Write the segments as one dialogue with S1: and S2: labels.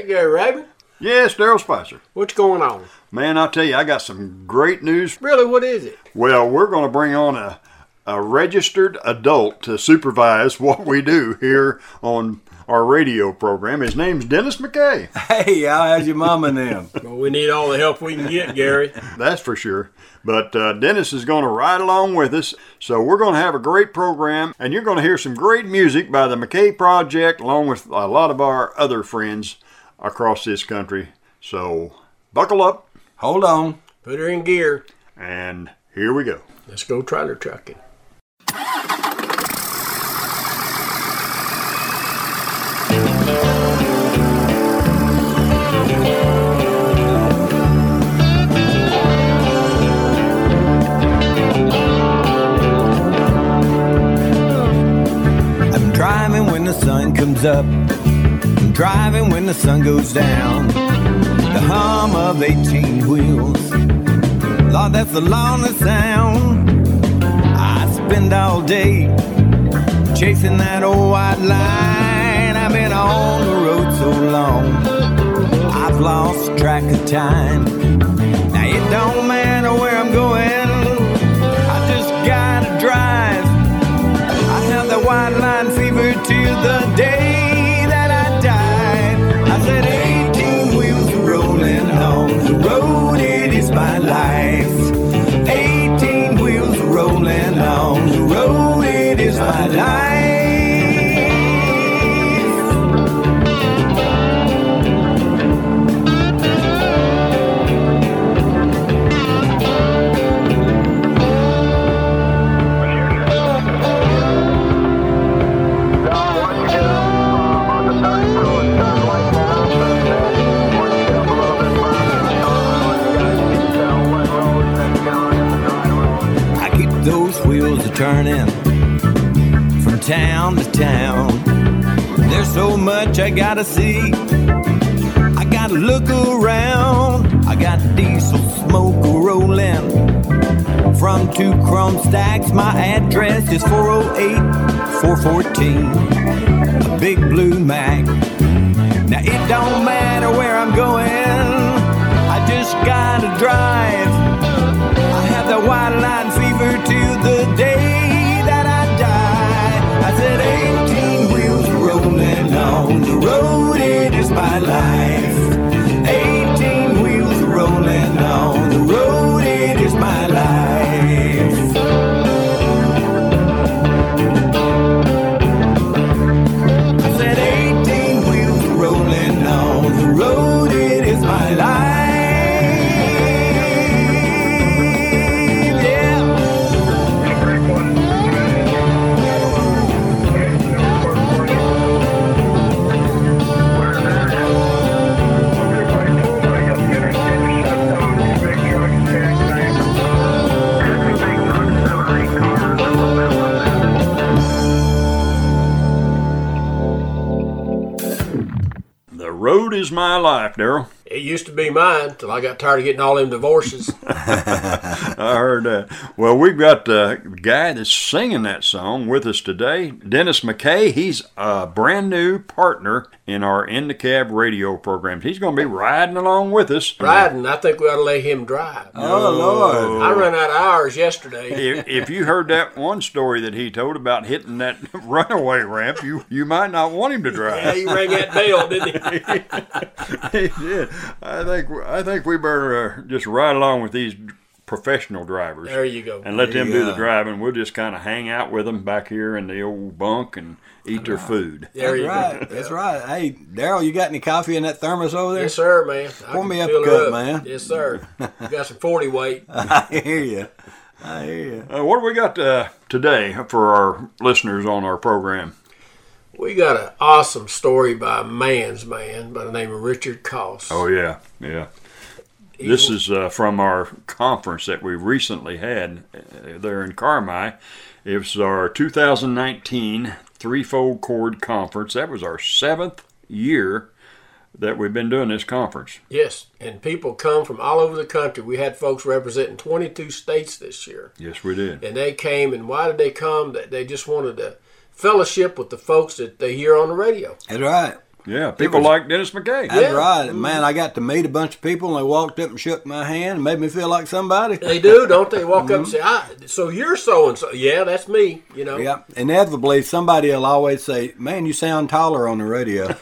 S1: Hey, Gary Raven.
S2: Yes, Daryl Spicer.
S1: What's going on?
S2: Man, I tell you, I got some great news.
S1: Really, what is it?
S2: Well, we're going to bring on a, a registered adult to supervise what we do here on our radio program. His name's Dennis McKay.
S3: Hey, how's your mama and them?
S1: Well, we need all the help we can get, Gary.
S2: That's for sure. But uh, Dennis is going to ride along with us. So we're going to have a great program, and you're going to hear some great music by the McKay Project, along with a lot of our other friends across this country. So buckle up,
S3: Hold on.
S1: Put her in gear.
S2: and here we go.
S1: Let's go trailer trucking.
S3: I'm driving when the sun comes up. I'm driving when the sun goes down. The hum of 18 wheels. Lord, that's the lonely sound. I spend all day chasing that old white line. I've been on the road so long. I've lost track of time. Now it don't matter where I'm going. I just gotta drive. I have the white line fever till the day road, it is my life. 18 wheels rolling on the road, it is my life. Turning from town to town. There's so much I gotta see. I gotta look around. I got diesel smoke rolling from two chrome stacks. My address is 408 414. A big blue Mack. Now it don't matter where I'm going. I just gotta drive. I have the white line fever till the day my life.
S2: Daryl.
S1: It used to be mine till I got tired of getting all them divorces.
S2: I heard that. Well, we've got the guy that's singing that song with us today, Dennis McKay. He's a brand new partner in our In the Cab radio programs. He's going to be riding along with us.
S1: Riding, I think we ought to let him drive.
S3: Oh, Lord.
S1: I ran out of hours yesterday.
S2: If, if you heard that one story that he told about hitting that runaway ramp, you, you might not want him to drive.
S1: Yeah,
S2: drive.
S1: he rang that bell, didn't he?
S2: he did. I think I think we better uh, just ride along with these professional drivers.
S1: There you go.
S2: and let
S3: There
S2: them
S3: you
S2: do the driving. We'll just kind of hang out with them back here in the old bunk and eat their food.
S1: There you
S3: That's right.
S1: go.
S3: That's right. Hey, Daryl, you got any coffee in that thermos over there?
S1: Yes, sir, man.
S3: Pour me up
S1: fill
S3: a
S1: her
S3: cup, man.
S1: Yes, sir. You got some 40 weight.
S3: I hear you. I hear you.
S2: Uh, what do we got uh, today for our listeners on our program?
S1: We got an awesome story by a man's man by the name of Richard Coss.
S2: Oh yeah, yeah. This is uh, from our conference that we recently had uh, there in Carmi. It was our 2019 threefold chord conference. That was our seventh year that we've been doing this conference.
S1: Yes, and people come from all over the country. We had folks representing 22 states this year.
S2: Yes, we did.
S1: And they came, and why did they come? They- They just wanted to fellowship with the folks that they hear on the radio.
S3: That's right.
S2: Yeah, people like Dennis McKay.
S3: That's
S1: Yeah.
S3: right. Man, I got to meet a bunch of people, and they walked up and shook my hand and made me feel like somebody.
S1: They do, don't they? Walk up and say, I, "So you're so and so." Yeah, that's me. You know.
S3: Yeah, inevitably, somebody will always say, Man, you sound taller on the radio.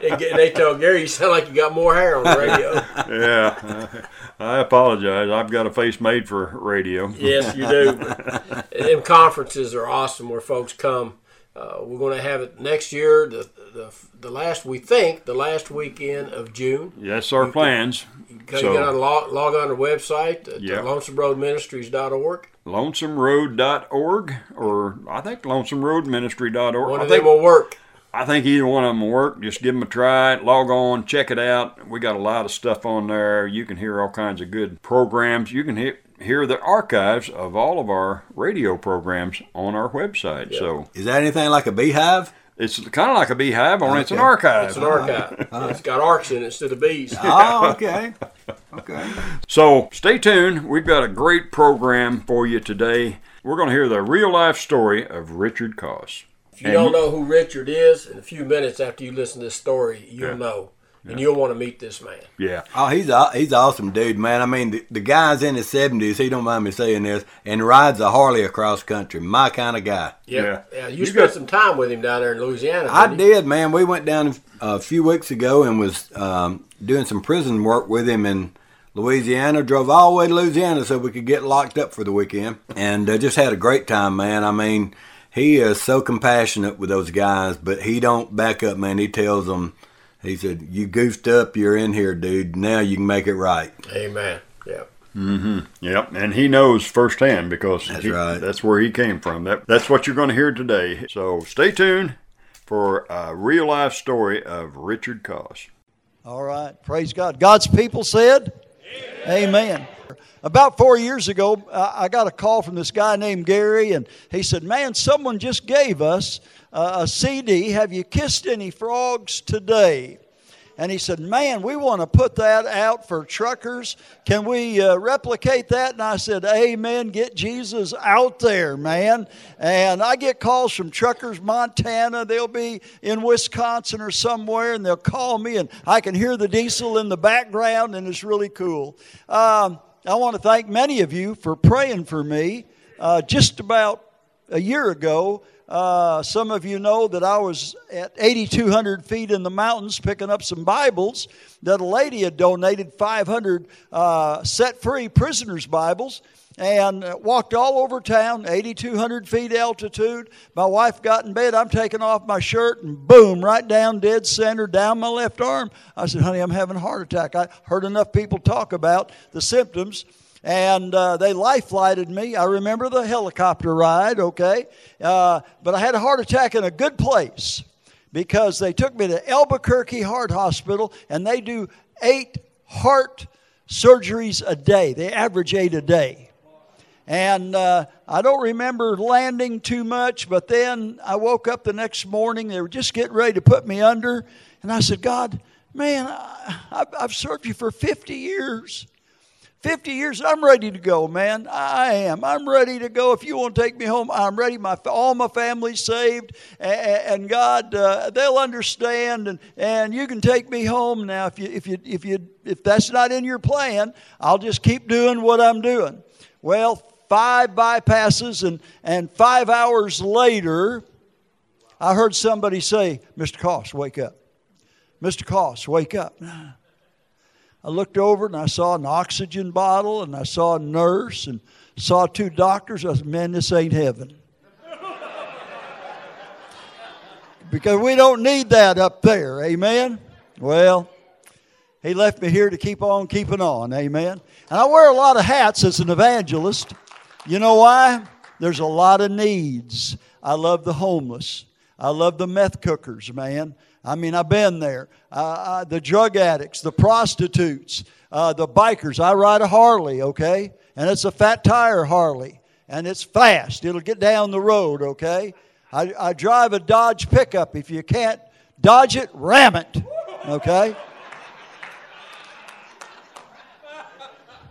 S1: And they tell Gary, "You sound like you got more hair on the radio."
S2: yeah, I apologize. I've got a face made for radio.
S1: yes, you do. But them conferences are awesome where folks come. Uh, we're going to have it next year. The, the the last we think the last weekend of June.
S2: Yes, our plans.
S1: Okay,
S2: So-
S1: you got to log, log on our website at
S2: Yeah.
S1: uh, lonesomeroadministries.org.
S2: LonesomeRoad.org or I think LonesomeRoadMinistry.org.
S1: One
S2: I think
S1: them will work.
S2: I think either one of them will work. Just give them a try. Log on, check it out. We got a lot of stuff on there. You can hear all kinds of good programs. You can hear, hear the archives of all of our radio programs on our website. So
S3: Is that anything like a beehive?
S2: It's kind of like a beehive, only it's an archive.
S1: It's an archive. It's got arcs in it instead of bees.
S3: Oh, okay. Okay.
S2: So stay tuned. We've got a great program for you today. We're going to hear the real life story of Richard Coss.
S1: If you don't know who Richard is, in a few minutes after you listen to this story, you'll know. And you'll want to meet this man.
S2: Yeah.
S3: Oh, he's a, he's an awesome dude, man. I mean, the, the guy's in his seventies. He don't mind me saying this, and rides a Harley across country. My kind of guy.
S1: Yeah.
S2: Yeah.
S1: yeah. You,
S2: You
S1: spent
S2: got-
S1: some time with him down there in Louisiana.
S3: I
S1: didn't you?
S3: did, man. We went down a few weeks ago and was um, doing some prison work with him in Louisiana. Drove all the way to Louisiana so we could get locked up for the weekend, and uh, just had a great time, man. I mean, he is so compassionate with those guys, but he don't back up, man. He tells them, he said, "You goofed up. You're in here, dude. Now you can make it right."
S1: Amen. Yeah. Mhm.
S2: Yep, and he knows firsthand because
S3: That's
S2: he-
S3: right.
S2: that's where he came from. That, that's what you're going to hear today. So stay tuned for a real life story of Richard Coss.
S4: All right. Praise God. God's people said, Amen. About four years ago, I I got a call from this guy named Gary, and he said, Man, someone just gave us a CD. Have you kissed any frogs today? And he said, Man, we want to put that out for truckers. Can we uh, replicate that? And I said, Amen. Get Jesus out there, man. And I get calls from truckers, Montana. They'll be in Wisconsin or somewhere, and they'll call me, and I can hear the diesel in the background, and it's really cool. Um, I want to thank many of you for praying for me. Uh, just about a year ago, uh, some of you know that I was at 8,200 feet in the mountains picking up some Bibles that a lady had donated 500 uh, set free prisoners' Bibles and uh, walked all over town, 8,200 feet altitude. My wife got in bed. I'm taking off my shirt and boom, right down dead center, down my left arm. I said, honey, I'm having a heart attack. I heard enough people talk about the symptoms and uh, they life flighted me. I remember the helicopter ride, okay? Uh, but I had a heart attack in a good place because they took me to Albuquerque Heart Hospital and they do eight heart surgeries a day. They average eight a day. And uh, I don't remember landing too much, but then I woke up the next morning. They were just getting ready to put me under. And I said, God, man, I, I've served you for 50 years. 50 years, I'm ready to go, man. I am. I'm ready to go. If you want to take me home, I'm ready. My all my family's saved, and, God, uh, they'll understand, and, and you can take me home now. If you if you if you if that's not in your plan, I'll just keep doing what I'm doing. Well, five bypasses, and and five hours later, I heard somebody say, "Mr. Coss, wake up." Mr. Coss, wake up. I looked over and I saw an oxygen bottle and I saw a nurse and saw two doctors. I said, Man, this ain't heaven. because we don't need that up there. Amen? Well, he left me here to keep on keeping on. Amen? And I wear a lot of hats as an evangelist. You know why? There's a lot of needs. I love the homeless. I love the meth cookers, man. I mean, I've been there. Uh, uh, the drug addicts, the prostitutes, uh, the bikers. I ride a Harley, okay? And it's a fat tire Harley. And it's fast. It'll get down the road, okay? I, I drive a Dodge pickup. If you can't dodge it, ram it, okay?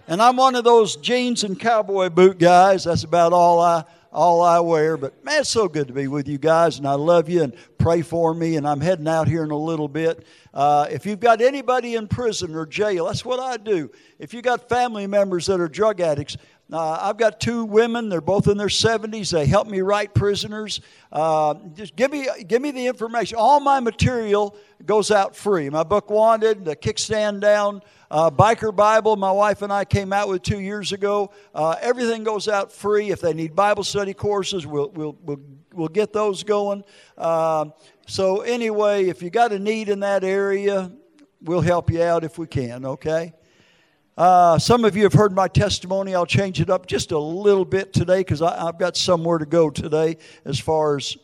S4: And I'm one of those jeans and cowboy boot guys. That's about all I, all I wear. But man, it's so good to be with you guys, and I love you and pray for me. And I'm heading out here in a little bit. Uh, if you've got anybody in prison or jail, that's what I do. If you've got family members that are drug addicts, uh, I've got two women. They're both in their 70s. They help me write prisoners. Uh, just give me, give me the information. All my material goes out free. My book, Wanted, the Kickstand Down, uh, Biker Bible, my wife and I came out with two years ago. Uh, everything goes out free. If they need Bible study courses, we'll, we'll, we'll, we'll get those going. Uh, so, anyway, if you got a need in that area, we'll help you out if we can, okay? Uh, some of you have heard my testimony. I'll change it up just a little bit today because I've got somewhere to go today as far as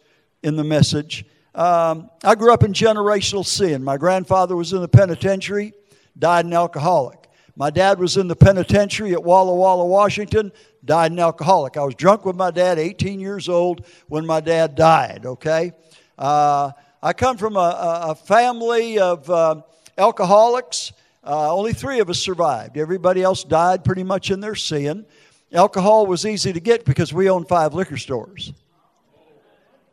S4: in the message. Um, I grew up in generational sin. My grandfather was in the penitentiary, died an alcoholic. My dad was in the penitentiary at Walla Walla, Washington, died an alcoholic. I was drunk with my dad, 18 years old, when my dad died, okay? Uh, I come from a, a family of uh, alcoholics. Uh, only three of us survived. Everybody else died pretty much in their sin. Alcohol was easy to get because we owned five liquor stores.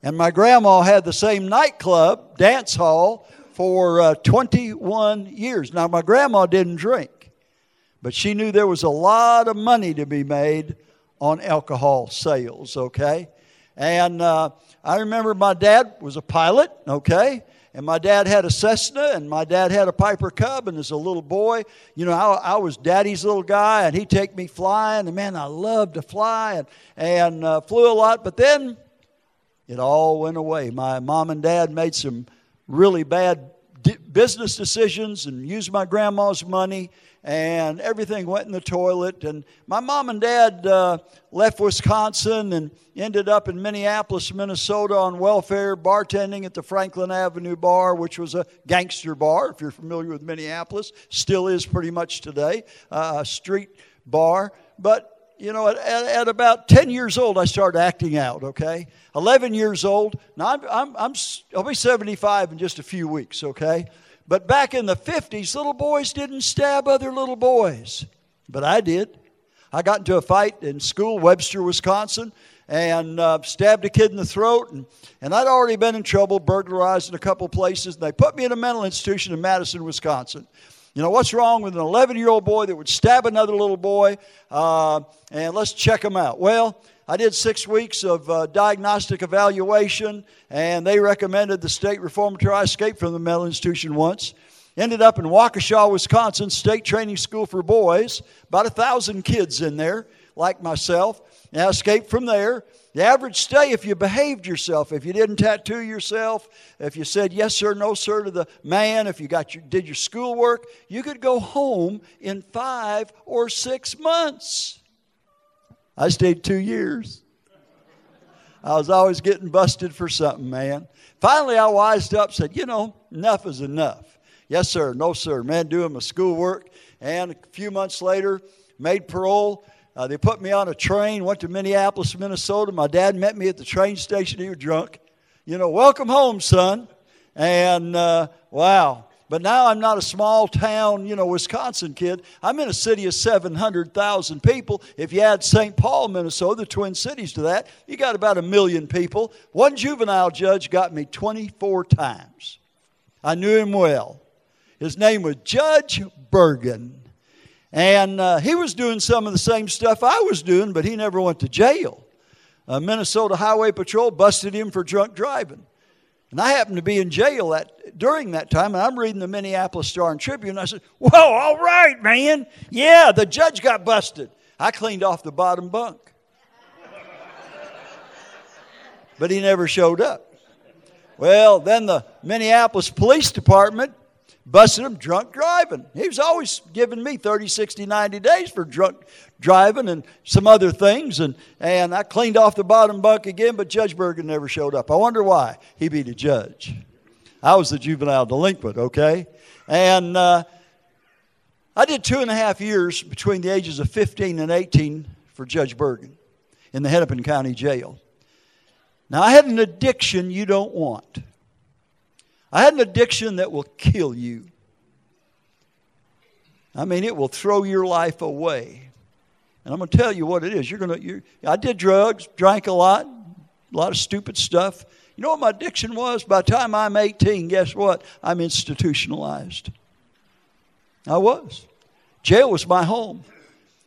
S4: And my grandma had the same nightclub, dance hall, for uh, 21 years. Now, my grandma didn't drink, but she knew there was a lot of money to be made on alcohol sales, okay? And uh, I remember my dad was a pilot, okay? And my dad had a Cessna, and my dad had a Piper Cub. And as a little boy, you know, I, I was daddy's little guy, and he'd take me flying. And man, I loved to fly and, and uh, flew a lot. But then it all went away. My mom and dad made some really bad business decisions and used my grandma's money and everything went in the toilet. And my mom and dad uh, left Wisconsin and ended up in Minneapolis, Minnesota on welfare, bartending at the Franklin Avenue Bar, which was a gangster bar, if you're familiar with Minneapolis. Still is pretty much today, uh, a street bar. But you know, at, at, about 10 years old, I started acting out, okay? 11 years old. Now, I'm, I'm, I'm, I'll be 75 in just a few weeks, okay? But back in the 50s, little boys didn't stab other little boys. But I did. I got into a fight in school, Webster, Wisconsin, and uh, stabbed a kid in the throat. And, and I'd already been in trouble, burglarized in a couple places. And they put me in a mental institution in Madison, Wisconsin. You know, what's wrong with an 11 year old boy that would stab another little boy? Uh, and let's check him out. Well, I did six weeks of uh, diagnostic evaluation, and they recommended the state reformatory. I escaped from the mental institution once. Ended up in Waukesha, Wisconsin, state training school for boys. About a thousand kids in there, like myself. And I escaped from there. The average stay, if you behaved yourself, if you didn't tattoo yourself, if you said yes sir, no sir to the man, if you got your, did your schoolwork, you could go home in five or six months. I stayed two years. I was always getting busted for something, man. Finally, I wised up, said, you know, enough is enough. Yes, sir. No, sir. Man, doing my schoolwork. And a few months later, made parole. Uh, they put me on a train, went to Minneapolis, Minnesota. My dad met me at the train station. He was drunk. You know, welcome home, son. And uh, wow, but now I'm not a small town, you know, Wisconsin kid. I'm in a city of 700,000 people. If you add St. Paul, Minnesota, the Twin Cities to that, you got about a million people. One juvenile judge got me 24 times. I knew him well. His name was Judge Bergen. And uh, he was doing some of the same stuff I was doing, but he never went to jail. A Minnesota Highway Patrol busted him for drunk driving. And I happened to be in jail that, during that time, and I'm reading the Minneapolis Star and Tribune. And I said, Whoa, all right, man. Yeah, the judge got busted. I cleaned off the bottom bunk. but he never showed up. Well, then the Minneapolis Police Department busted him drunk driving. He was always giving me 30, 60, 90 days for drunk driving and some other things. And, and I cleaned off the bottom bunk again, but Judge Bergen never showed up. I wonder why. He beat a judge. I was the juvenile delinquent, okay? And uh, I did two and a half years between the ages of 15 and 18 for Judge Bergen in the Hennepin County Jail. Now, I had an addiction you don't want. I had an addiction that will kill you. I mean, it will throw your life away. And I'm going to tell you what it is. You're going to. I did drugs, drank a lot, a lot of stupid stuff. You know what my addiction was? By the time I'm 18, guess what? I'm institutionalized. I was. Jail was my home.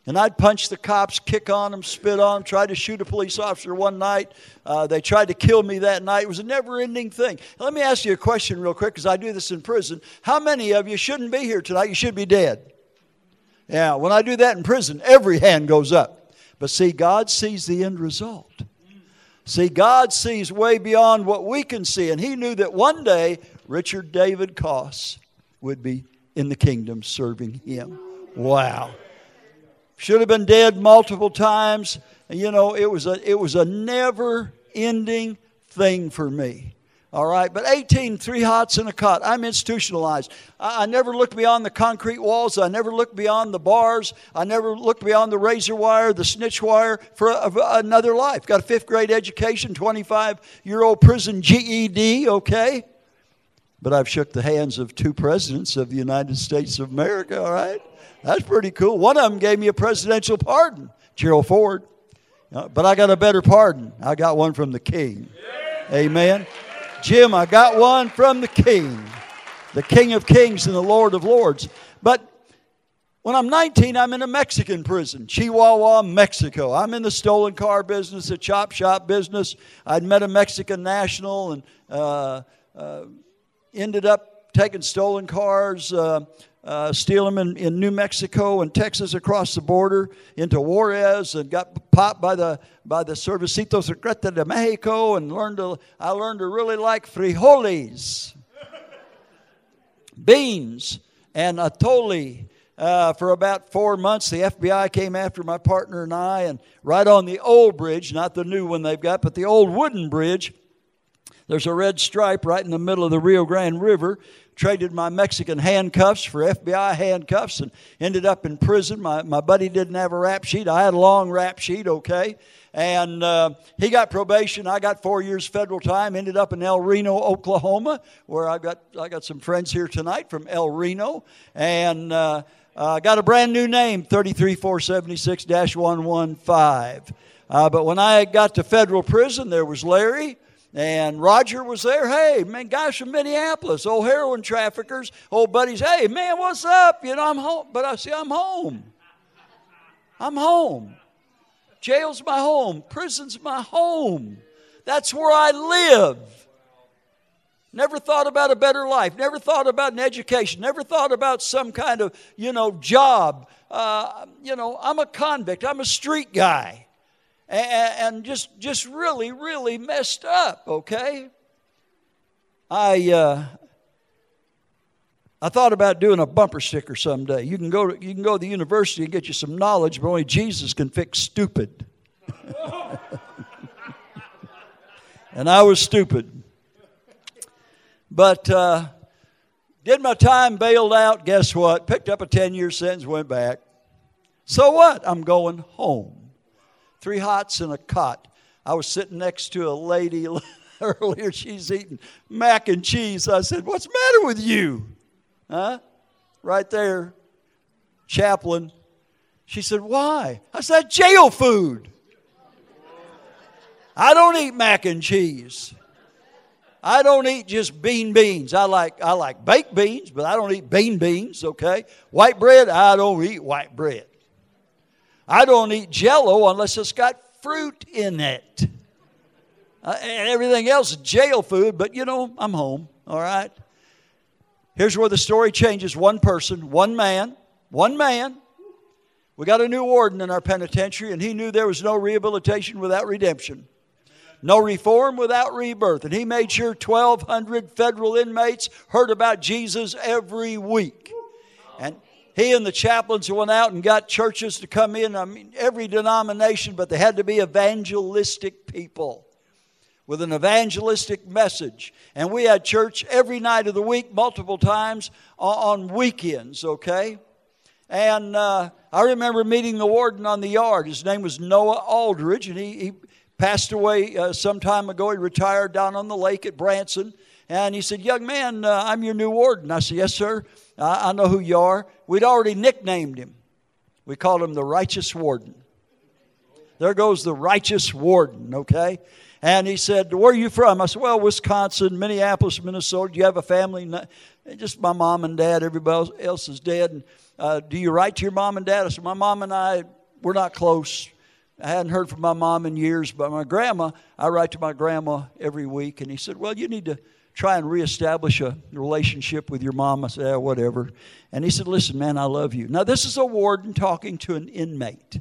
S4: And I'd punch the cops, kick on them, spit on them, try to shoot a police officer one night. Uh, they tried to kill me that night. It was a never ending thing. Let me ask you a question real quick because I do this in prison. How many of you shouldn't be here tonight? You should be dead. Yeah, when I do that in prison, every hand goes up. But see, God sees the end result. See, God sees way beyond what we can see. And He knew that one day Richard David Coss would be in the kingdom serving Him. Wow. Should have been dead multiple times. You know, it was a, it was a never ending thing for me. All right, but 18, three hots in a cot. I'm institutionalized. I, I, never looked beyond the concrete walls. I never looked beyond the bars. I never looked beyond the razor wire, the snitch wire for a, a, another life. Got a fifth grade education, 25 year old prison GED, okay? But I've shook the hands of two presidents of the United States of America, all right? That's pretty cool. One of them gave me a presidential pardon, Gerald Ford. Uh, but I got a better pardon. I got one from the king. Amen. Jim, I got one from the king, the king of kings and the lord of lords. But when I'm 19, I'm in a Mexican prison, Chihuahua, Mexico. I'm in the stolen car business, the chop shop business. I'd met a Mexican national and uh, uh, ended up taking stolen cars. Uh, uh, steal them in, in New Mexico and Texas across the border into Juarez and got popped by the by the Servicito Secreto de Mexico and learned to I learned to really like frijoles, beans, and atole. Uh, for about four months, the FBI came after my partner and I, and right on the old bridge, not the new one they've got, but the old wooden bridge, there's a red stripe right in the middle of the Rio Grande River traded my Mexican handcuffs for FBI handcuffs and ended up in prison. My, my buddy didn't have a rap sheet. I had a long rap sheet, okay? And uh, he got probation. I got four years federal time. Ended up in El Reno, Oklahoma, where I've got I got some friends here tonight from El Reno, and uh, uh, got a brand new name, 33476-115. Uh, but when I got to federal prison, there was Larry. And Roger was there. Hey, man, guys from Minneapolis, old heroin traffickers, old buddies. Hey, man, what's up? You know, I'm home. But I say, I'm home. I'm home. Jail's my home. Prison's my home. That's where I live. Never thought about a better life. Never thought about an education. Never thought about some kind of, you know, job. Uh, you know, I'm a convict. I'm a street guy and, just just really really messed up. Okay, I uh, I thought about doing a bumper sticker someday. You can go to, you can go to the university and get you some knowledge, but only Jesus can fix stupid. and I was stupid, but. Uh, did my time, bailed out. Guess what? Picked up a 10 year sentence, went back. So what? I'm going home three hots and a cot. I was sitting next to a lady earlier. She's eating mac and cheese. I said, What's the matter with you? Huh? Right there, chaplain. She said, Why? I said, Jail food. I don't eat mac and cheese. I don't eat just bean beans. I like I like baked beans, but I don't eat bean beans, okay? White bread, I don't eat white bread. I don't eat jello unless it's got fruit in it. Uh, and everything else is jail food, but you know, I'm home, all right? Here's where the story changes one person, one man, one man. We got a new warden in our penitentiary, and he knew there was no rehabilitation without redemption, no reform without rebirth. And he made sure 1,200 federal inmates heard about Jesus every week. And he and the chaplains went out and got churches to come in. I mean, every denomination, but they had to be evangelistic people with an evangelistic message. And we had church every night of the week, multiple times on weekends, okay? And uh, I remember meeting the warden on the yard. His name was Noah Aldridge, and he, he passed away uh, some time ago. He retired down on the lake at Branson. And he said, Young man, uh, I'm your new warden. I said, Yes, sir. I, I know who you are. We'd already nicknamed him. We called him the righteous warden. There goes the righteous warden, okay? And he said, Where are you from? I said, Well, Wisconsin, Minneapolis, Minnesota. Do you have a family? Just my mom and dad. Everybody else is dead. And, uh, do you write to your mom and dad? I said, My mom and I, we're not close. I hadn't heard from my mom in years, but my grandma, I write to my grandma every week. And he said, Well, you need to try and reestablish a relationship with your mom. I said, Yeah, whatever. And he said, Listen, man, I love you. Now, this is a warden talking to an inmate.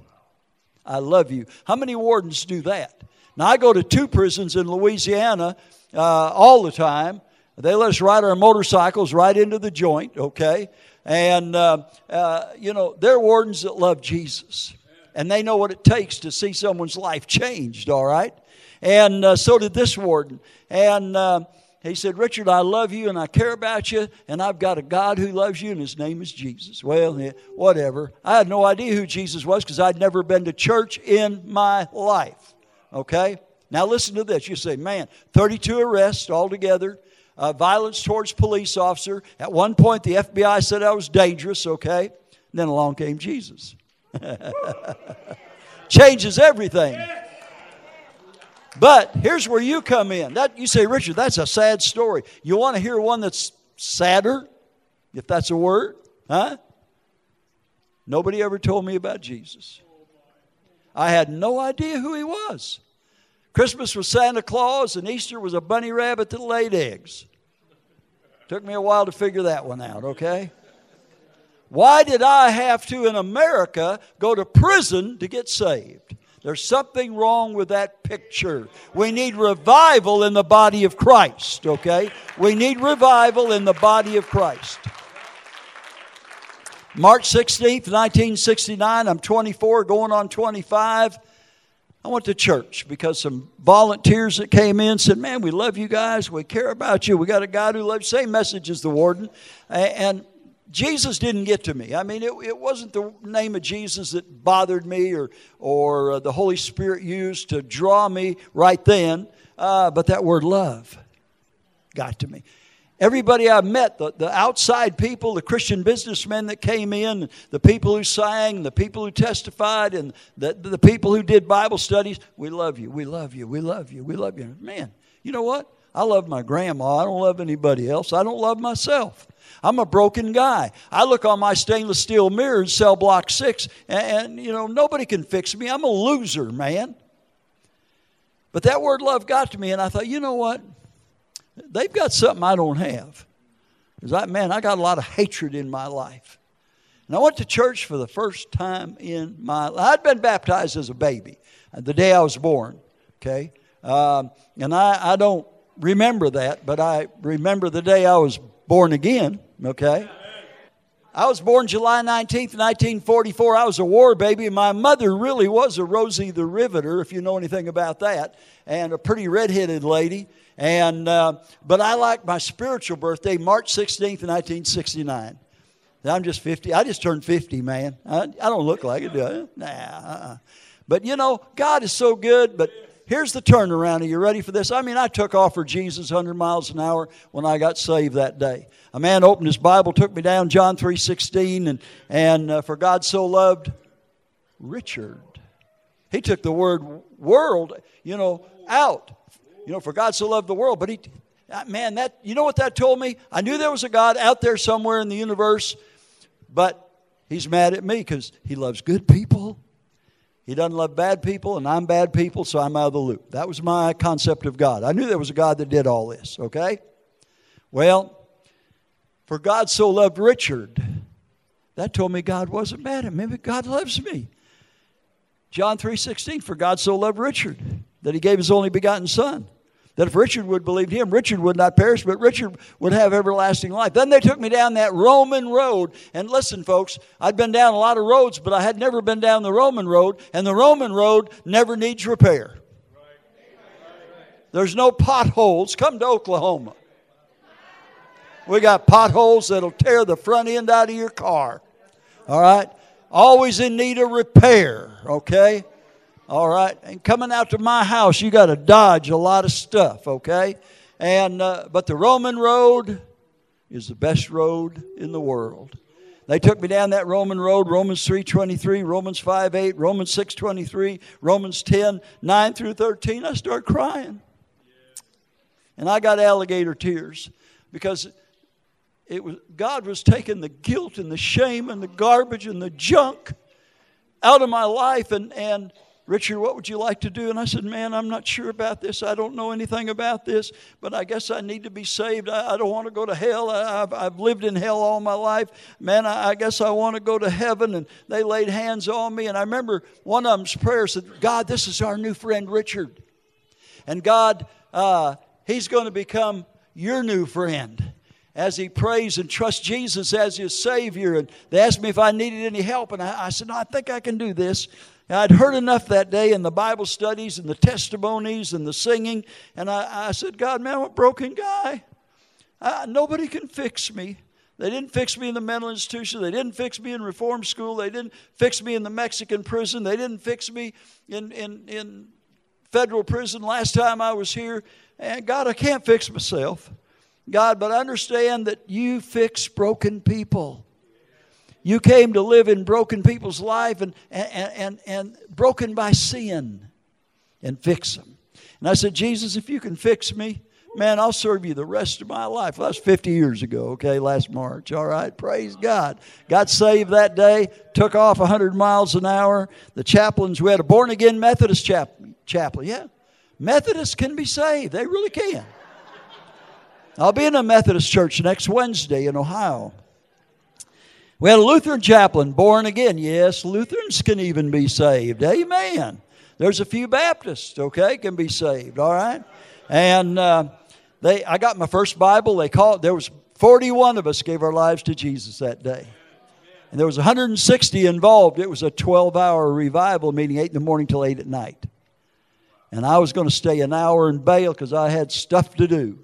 S4: I love you. How many wardens do that? Now, I go to two prisons in Louisiana uh, all the time. They let us ride our motorcycles right into the joint, okay? And, uh, uh, you know, they're wardens that love Jesus. And they know what it takes to see someone's life changed, all right? And uh, so did this warden. And uh, he said, Richard, I love you and I care about you, and I've got a God who loves you, and his name is Jesus. Well, yeah, whatever. I had no idea who Jesus was because I'd never been to church in my life. Okay? Now listen to this. You say, man, 32 arrests altogether, uh, violence towards police officer. At one point, the FBI said I was dangerous, okay? And then along came Jesus. Changes everything. But here's where you come in. That you say, Richard, that's a sad story. You want to hear one that's sadder, if that's a word, huh? Nobody ever told me about Jesus. I had no idea who he was. Christmas was Santa Claus, and Easter was a bunny rabbit that laid eggs. Took me a while to figure that one out, okay? Why did I have to, in America, go to prison to get saved? There's something wrong with that picture. We need revival in the body of Christ, okay? We need revival in the body of Christ. March 16th, 1969, I'm 24, going on 25. I went to church because some volunteers that came in said, Man, we love you guys. We care about you. We got a God who loves you. Same message as the warden. And Jesus didn't get to me. I mean, it, it wasn't the name of Jesus that bothered me or, or uh, the Holy Spirit used to draw me right then, uh, but that word love got to me. Everybody I met, the, the outside people, the Christian businessmen that came in, the people who sang, the people who testified, and the, the people who did Bible studies, we love you, we love you, we love you, we love you. Man, you know what? I love my grandma. I don't love anybody else. I don't love myself. I'm a broken guy. I look on my stainless steel mirror in cell block six, and, and you know, nobody can fix me. I'm a loser, man. But that word love got to me, and I thought, you know what? They've got something I don't have. Because I, man, I got a lot of hatred in my life. And I went to church for the first time in my life. I'd been baptized as a baby uh, the day I was born, okay? Um, and I, I don't remember that, but I remember the day I was born again, okay? I was born July 19th, 1944. I was a war baby. My mother really was a Rosie the Riveter, if you know anything about that, and a pretty redheaded lady. And uh, but I like my spiritual birthday, March 16th, 1969. I'm just 50. I just turned 50, man. I, I don't look like it, do I? Nah. Uh-uh. But you know, God is so good. But here's the turnaround. Are you ready for this? I mean, I took off for Jesus 100 miles an hour when I got saved that day. A man opened his Bible, took me down John 3:16, and and uh, for God so loved Richard. He took the word world, you know, out you know, for God so loved the world. But he, man, that you know what that told me? I knew there was a God out there somewhere in the universe, but he's mad at me because he loves good people. He doesn't love bad people, and I'm bad people, so I'm out of the loop. That was my concept of God. I knew there was a God that did all this, okay? Well, for God so loved Richard, that told me God wasn't mad at me. Maybe God loves me. John 3:16, for God so loved Richard that he gave his only begotten son that if Richard would believe him, Richard would not perish, but Richard would have everlasting life. Then they took me down that Roman road. And listen, folks, I'd been down a lot of roads, but I had never been down the Roman road, and the Roman road never needs repair. There's no potholes. Come to Oklahoma. We got potholes that'll tear the front end out of your car. All right? Always in need of repair, okay? All right. And coming out to my house, you got to dodge a lot of stuff, okay? And uh, but the Roman road is the best road in the world. They took me down that Roman road, Romans 3.23, Romans 5.8, Romans 6.23, Romans 10, 9 through 13. I start crying. And I got alligator tears because it was, God was taking the guilt and the shame and the garbage and the junk out of my life. And, and Richard, what would you like to do? And I said, Man, I'm not sure about this. I don't know anything about this, but I guess I need to be saved. I, I don't want to go to hell. I, have I've lived in hell all my life. Man, I, I guess I want to go to heaven. And they laid hands on me. And I remember one of them's prayer said, God, this is our new friend, Richard. And God, uh, he's going to become your new friend as he prays and trusts Jesus as his Savior. And they asked me if I needed any help. And I, I said, No, I think I can do this. I'd heard enough that day in the Bible studies and the testimonies and the singing, and I, I said, God, man, I'm a broken guy. I, nobody can fix me. They didn't fix me in the mental institution. They didn't fix me in reform school. They didn't fix me in the Mexican prison. They didn't fix me in, in, in federal prison last time I was here. And God, I can't fix myself. God, but I understand that you fix broken people. You came to live in broken people's life and, and, and, and broken by sin and fix them. And I said, Jesus, if you can fix me, man, I'll serve you the rest of my life. Well, that was 50 years ago, okay, last March. All right, praise God. Got saved that day, took off 100 miles an hour. The chaplains, we had a born again Methodist chap- chaplain. Yeah, Methodists can be saved, they really can. I'll be in a Methodist church next Wednesday in Ohio. We had a Lutheran chaplain, born again. Yes, Lutherans can even be saved. Amen. There's a few Baptists, okay, can be saved. All right, and uh, they. I got my first Bible. They called. There was 41 of us gave our lives to Jesus that day, and there was 160 involved. It was a 12-hour revival meeting, eight in the morning till eight at night. And I was going to stay an hour in bail because I had stuff to do.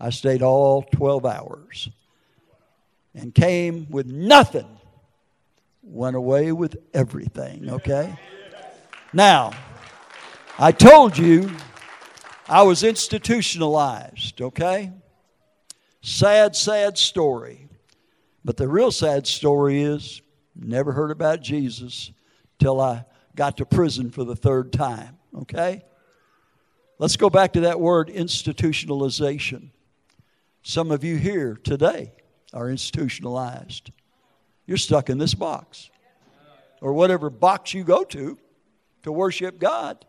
S4: I stayed all 12 hours and came with nothing, went away with everything, okay? Now, I told you I was institutionalized, okay? Sad, sad story. But the real sad story is never heard about Jesus till I got to prison for the third time, okay? Let's go back to that word institutionalization. Some of you here today are institutionalized. You're stuck in this box or whatever box you go to to worship God.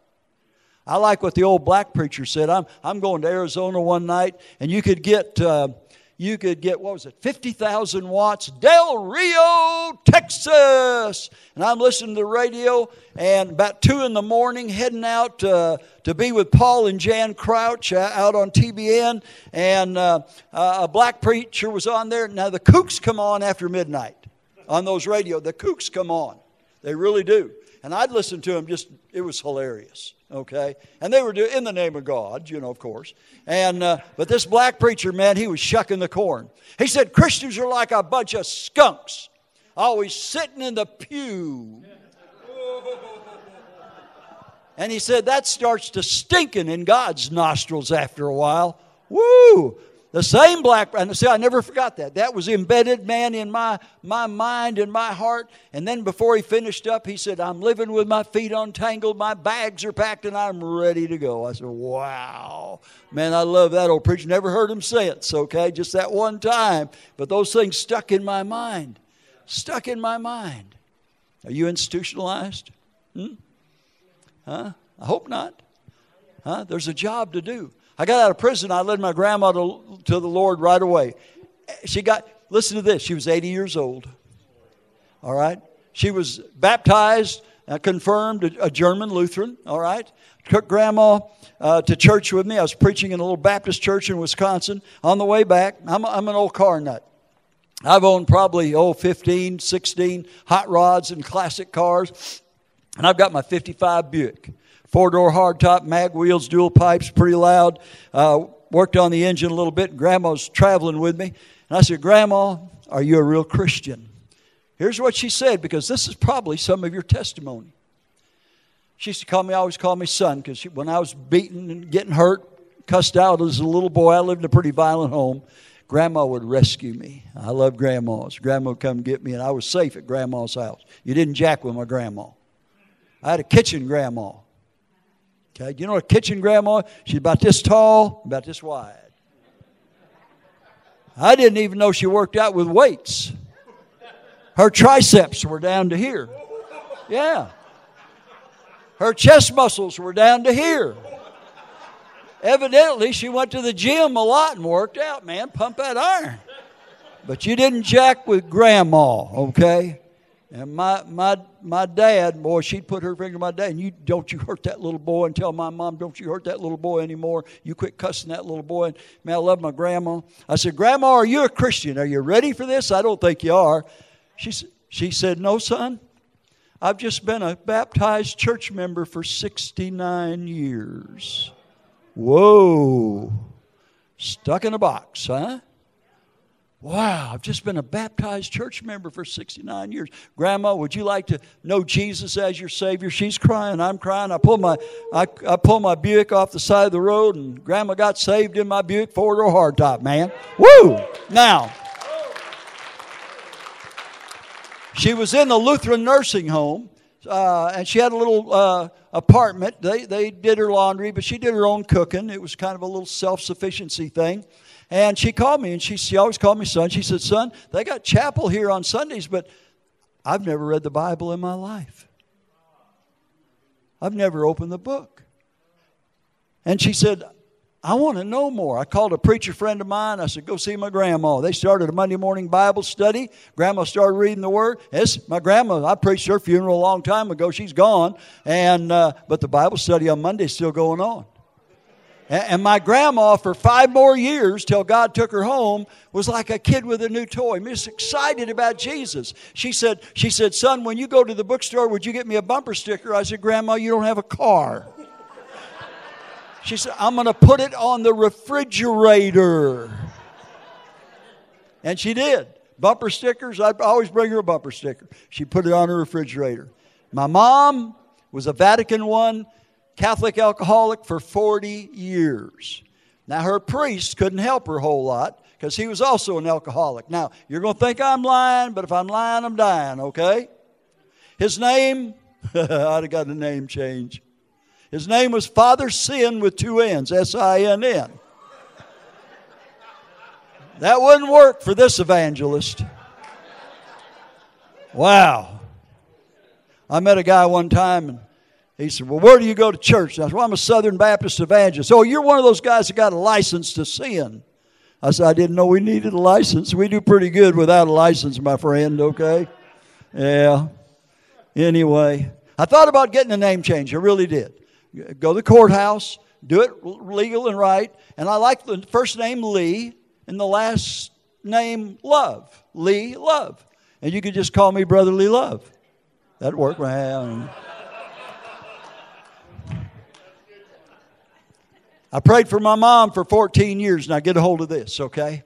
S4: I like what the old black preacher said. I'm, I'm going to Arizona one night, and you could get uh, you could get, what was it, 50,000 watts, Del Rio, Texas. And I'm listening to the radio, and about 2 in the morning, heading out uh, to be with Paul and Jan Crouch uh, out on TBN. And uh, a black preacher was on there. Now, the kooks come on after midnight on those radio. The kooks come on. They really do. And I'd listen to them just, it was hilarious okay? And they were doing in the name of God, you know, of course. And uh, but this black preacher, man, he was shucking the corn. He said Christians are like a bunch of skunks, always sitting in the pew. And he said that starts to stinking in God's nostrils after a while. Woo! The same black, see, I never forgot that. That was embedded, man, in my, my mind and my heart. And then before he finished up, he said, I'm living with my feet untangled, my bags are packed, and I'm ready to go. I said, Wow. Man, I love that old preacher. Never heard him since, okay? Just that one time. But those things stuck in my mind. Stuck in my mind. Are you institutionalized? Hmm? Huh? I hope not. Huh? There's a job to do. I got out of prison. I led my grandma to, to the Lord right away. She got, listen to this, she was 80 years old. All right? She was baptized, uh, confirmed, a, a, German Lutheran. All right? Took grandma uh, to church with me. I was preaching in a little Baptist church in Wisconsin. On the way back, I'm, I'm an old car nut. I've owned probably, oh, 15, 16 hot rods and classic cars. And I've got my 55 Buick. Four door hardtop, mag wheels, dual pipes, pretty loud. Uh, worked on the engine a little bit. Grandma's traveling with me. And I said, Grandma, are you a real Christian? Here's what she said, because this is probably some of your testimony. She used to call me, always call me son, because when I was beaten and getting hurt, cussed out as a little boy, I lived in a pretty violent home. Grandma would rescue me. I love grandmas. Grandma would come get me, and I was safe at grandma's house. You didn't jack with my grandma. I had a kitchen grandma. Okay, you know a kitchen grandma? She's about this tall, about this wide. I didn't even know she worked out with weights. Her triceps were down to here. Yeah. Her chest muscles were down to here. Evidently, she went to the gym a lot and worked out, man. Pump that iron. But you didn't jack with grandma, okay? And my, my, my dad, boy, she'd put her finger on my dad, and you don't you hurt that little boy and tell my mom, don't you hurt that little boy anymore. You quit cussing that little boy. And, man, I love my grandma. I said, Grandma, are you a Christian? Are you ready for this? I don't think you are. She, she said, No, son. I've just been a baptized church member for 69 years. Whoa. Stuck in a box, huh? Wow, I've just been a baptized church member for 69 years. Grandma, would you like to know Jesus as your Savior? She's crying, I'm crying. I pull my, I, I pull my Buick off the side of the road, and Grandma got saved in my Buick four door hardtop, man. Woo! Now, she was in the Lutheran nursing home, uh, and she had a little uh, apartment. They, they did her laundry, but she did her own cooking. It was kind of a little self sufficiency thing. And she called me, and she, she always called me son. She said, Son, they got chapel here on Sundays, but I've never read the Bible in my life. I've never opened the book. And she said, I want to know more. I called a preacher friend of mine. I said, Go see my grandma. They started a Monday morning Bible study. Grandma started reading the Word. Yes, my grandma, I preached her funeral a long time ago. She's gone. And, uh, but the Bible study on Monday is still going on. And my grandma, for five more years till God took her home, was like a kid with a new toy, just excited about Jesus. She said, she said, Son, when you go to the bookstore, would you get me a bumper sticker? I said, Grandma, you don't have a car. She said, I'm going to put it on the refrigerator. And she did. Bumper stickers, I'd always bring her a bumper sticker. She put it on her refrigerator. My mom was a Vatican I Catholic alcoholic for 40 years. Now, her priest couldn't help her a whole lot because he was also an alcoholic. Now, you're going to think I'm lying, but if I'm lying, I'm dying, okay? His name, I'd have got a name change. His name was Father Sinn with two N's, S I N N. That wouldn't work for this evangelist. Wow. I met a guy one time and he said, Well, where do you go to church? I said, Well, I'm a Southern Baptist evangelist. Oh, you're one of those guys that got a license to sin. I said, I didn't know we needed a license. We do pretty good without a license, my friend, okay? Yeah. Anyway, I thought about getting a name change. I really did. Go to the courthouse, do it legal and right. And I like the first name Lee and the last name Love. Lee Love. And you could just call me Brother Lee Love. That'd work. Well, I prayed for my mom for 14 years. Now get a hold of this, okay?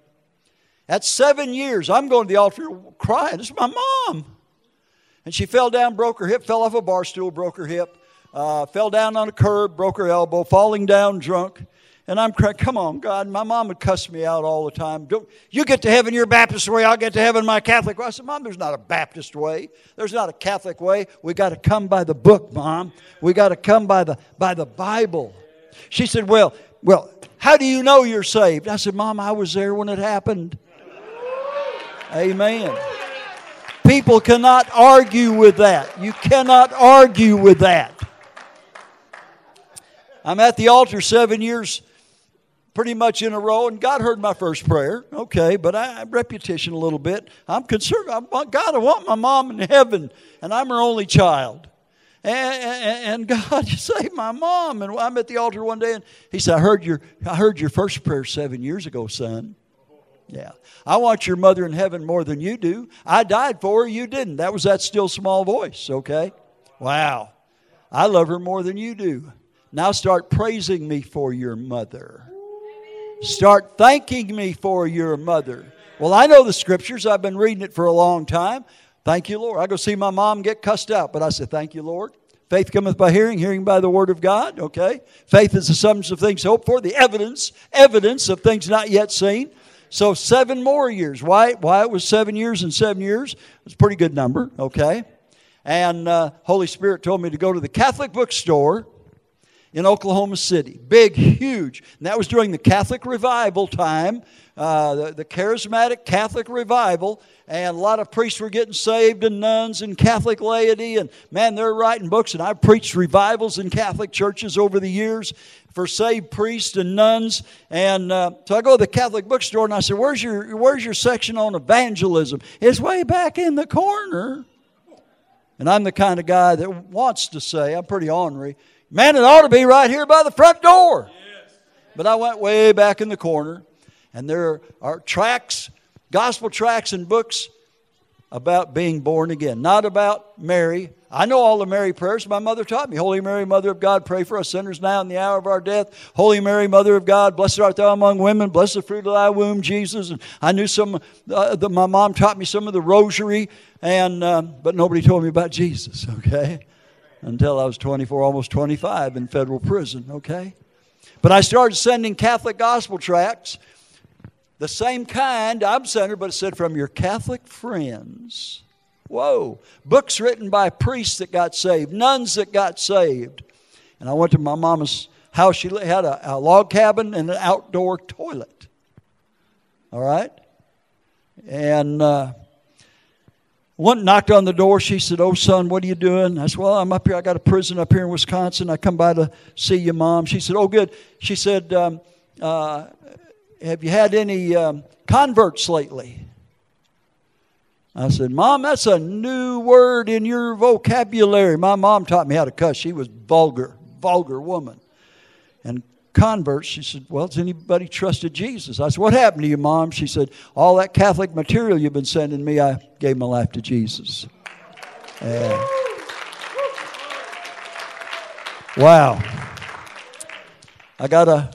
S4: At seven years, I'm going to the altar crying. This is my mom. And she fell down, broke her hip, fell off a bar stool, broke her hip, uh, fell down on a curb, broke her elbow, falling down drunk. And I'm crying, come on, God. My mom would cuss me out all the time. Don't, you get to heaven your Baptist way, I'll get to heaven my Catholic way. I said, Mom, there's not a Baptist way. There's not a Catholic way. We got to come by the book, Mom. We got to come by the, by the Bible. She said, Well, well, how do you know you're saved? I said, Mom, I was there when it happened. Amen. People cannot argue with that. You cannot argue with that. I'm at the altar seven years pretty much in a row, and God heard my first prayer. Okay, but I repetition a little bit. I'm concerned. I God, I want my mom in heaven, and I'm her only child. And, and, God saved my mom. And I'm at the altar one day, and he said, "I heard your, I heard your first prayer seven years ago, son." Yeah. I want your mother in heaven more than you do. I died for her, you didn't. That was that still small voice, okay? Wow. I love her more than you do. Now start praising me for your mother. Start thanking me for your mother. Well, I know the scriptures. I've been reading it for a long time. Thank you, Lord. I go see my mom get cussed out, but I said, Thank you, Lord. Faith cometh by hearing, hearing by the word of God. Okay? Faith is the substance of things hoped for, the evidence, evidence of things not yet seen. So seven more years. Why? Why it was seven years and seven years? It's a pretty good number. Okay. And uh, Holy Spirit told me to go to the Catholic bookstore in Oklahoma City. Big, huge. And that was during the Catholic revival time, uh, the, the charismatic Catholic revival. And a lot of priests were getting saved and nuns and Catholic laity. And man, they're writing books. And I've preached revivals in Catholic churches over the years for saved priests and nuns. And uh, so I go to the Catholic bookstore and I said, where's your, where's your section on evangelism? It's way back in the corner. And I'm the kind of guy that wants to say, I'm pretty ornery, man, it ought to be right here by the front door. Yes. But I went way back in the corner, and there are tracts, gospel tracts, and books about being born again, not about Mary. I know all the Mary prayers my mother taught me. Holy Mary, Mother of God, pray for us sinners now in the hour of our death. Holy Mary, Mother of God, blessed art thou among women, blessed the fruit of thy womb, Jesus. And I knew some, uh, the, my mom taught me some of the rosary and, um, but nobody told me about Jesus, okay? Until I was 24, almost 25 in federal prison, okay? But I started sending Catholic gospel tracts, the same kind I'm sending, but it said from your Catholic friends. Whoa. Books written by priests that got saved, nuns that got saved. And I went to my mama's house. She had a, a log cabin and an outdoor toilet. All right? And uh, one knocked on the door. She said, Oh, son, what are you doing? I said, Well, I'm up here. I got a prison up here in Wisconsin. I come by to see you, mom. She said, Oh, good. She said, um, uh, Have you had any um, converts lately? I said, Mom, that's a new word in your vocabulary. My mom taught me how to cuss. She was vulgar, vulgar woman. And converts. She said, Well, has anybody trusted Jesus? I said, What happened to you, Mom? She said, All that Catholic material you've been sending me, I gave my life to Jesus. Uh, wow. I got a,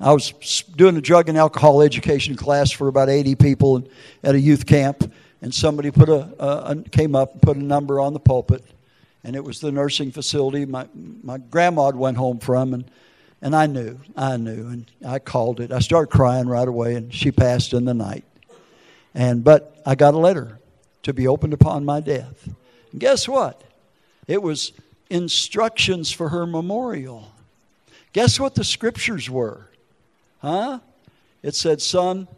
S4: I was doing a drug and alcohol education class for about 80 people at a youth camp, and somebody put a, a, a came up and put a number on the pulpit, and it was the nursing facility my, my grandma went home from, and and I knew, I knew, and I called it. I started crying right away, and she passed in the night. And but I got a letter to be opened upon my death. And guess what? It was instructions for her memorial. Guess what the scriptures were? Huh? It said, Son,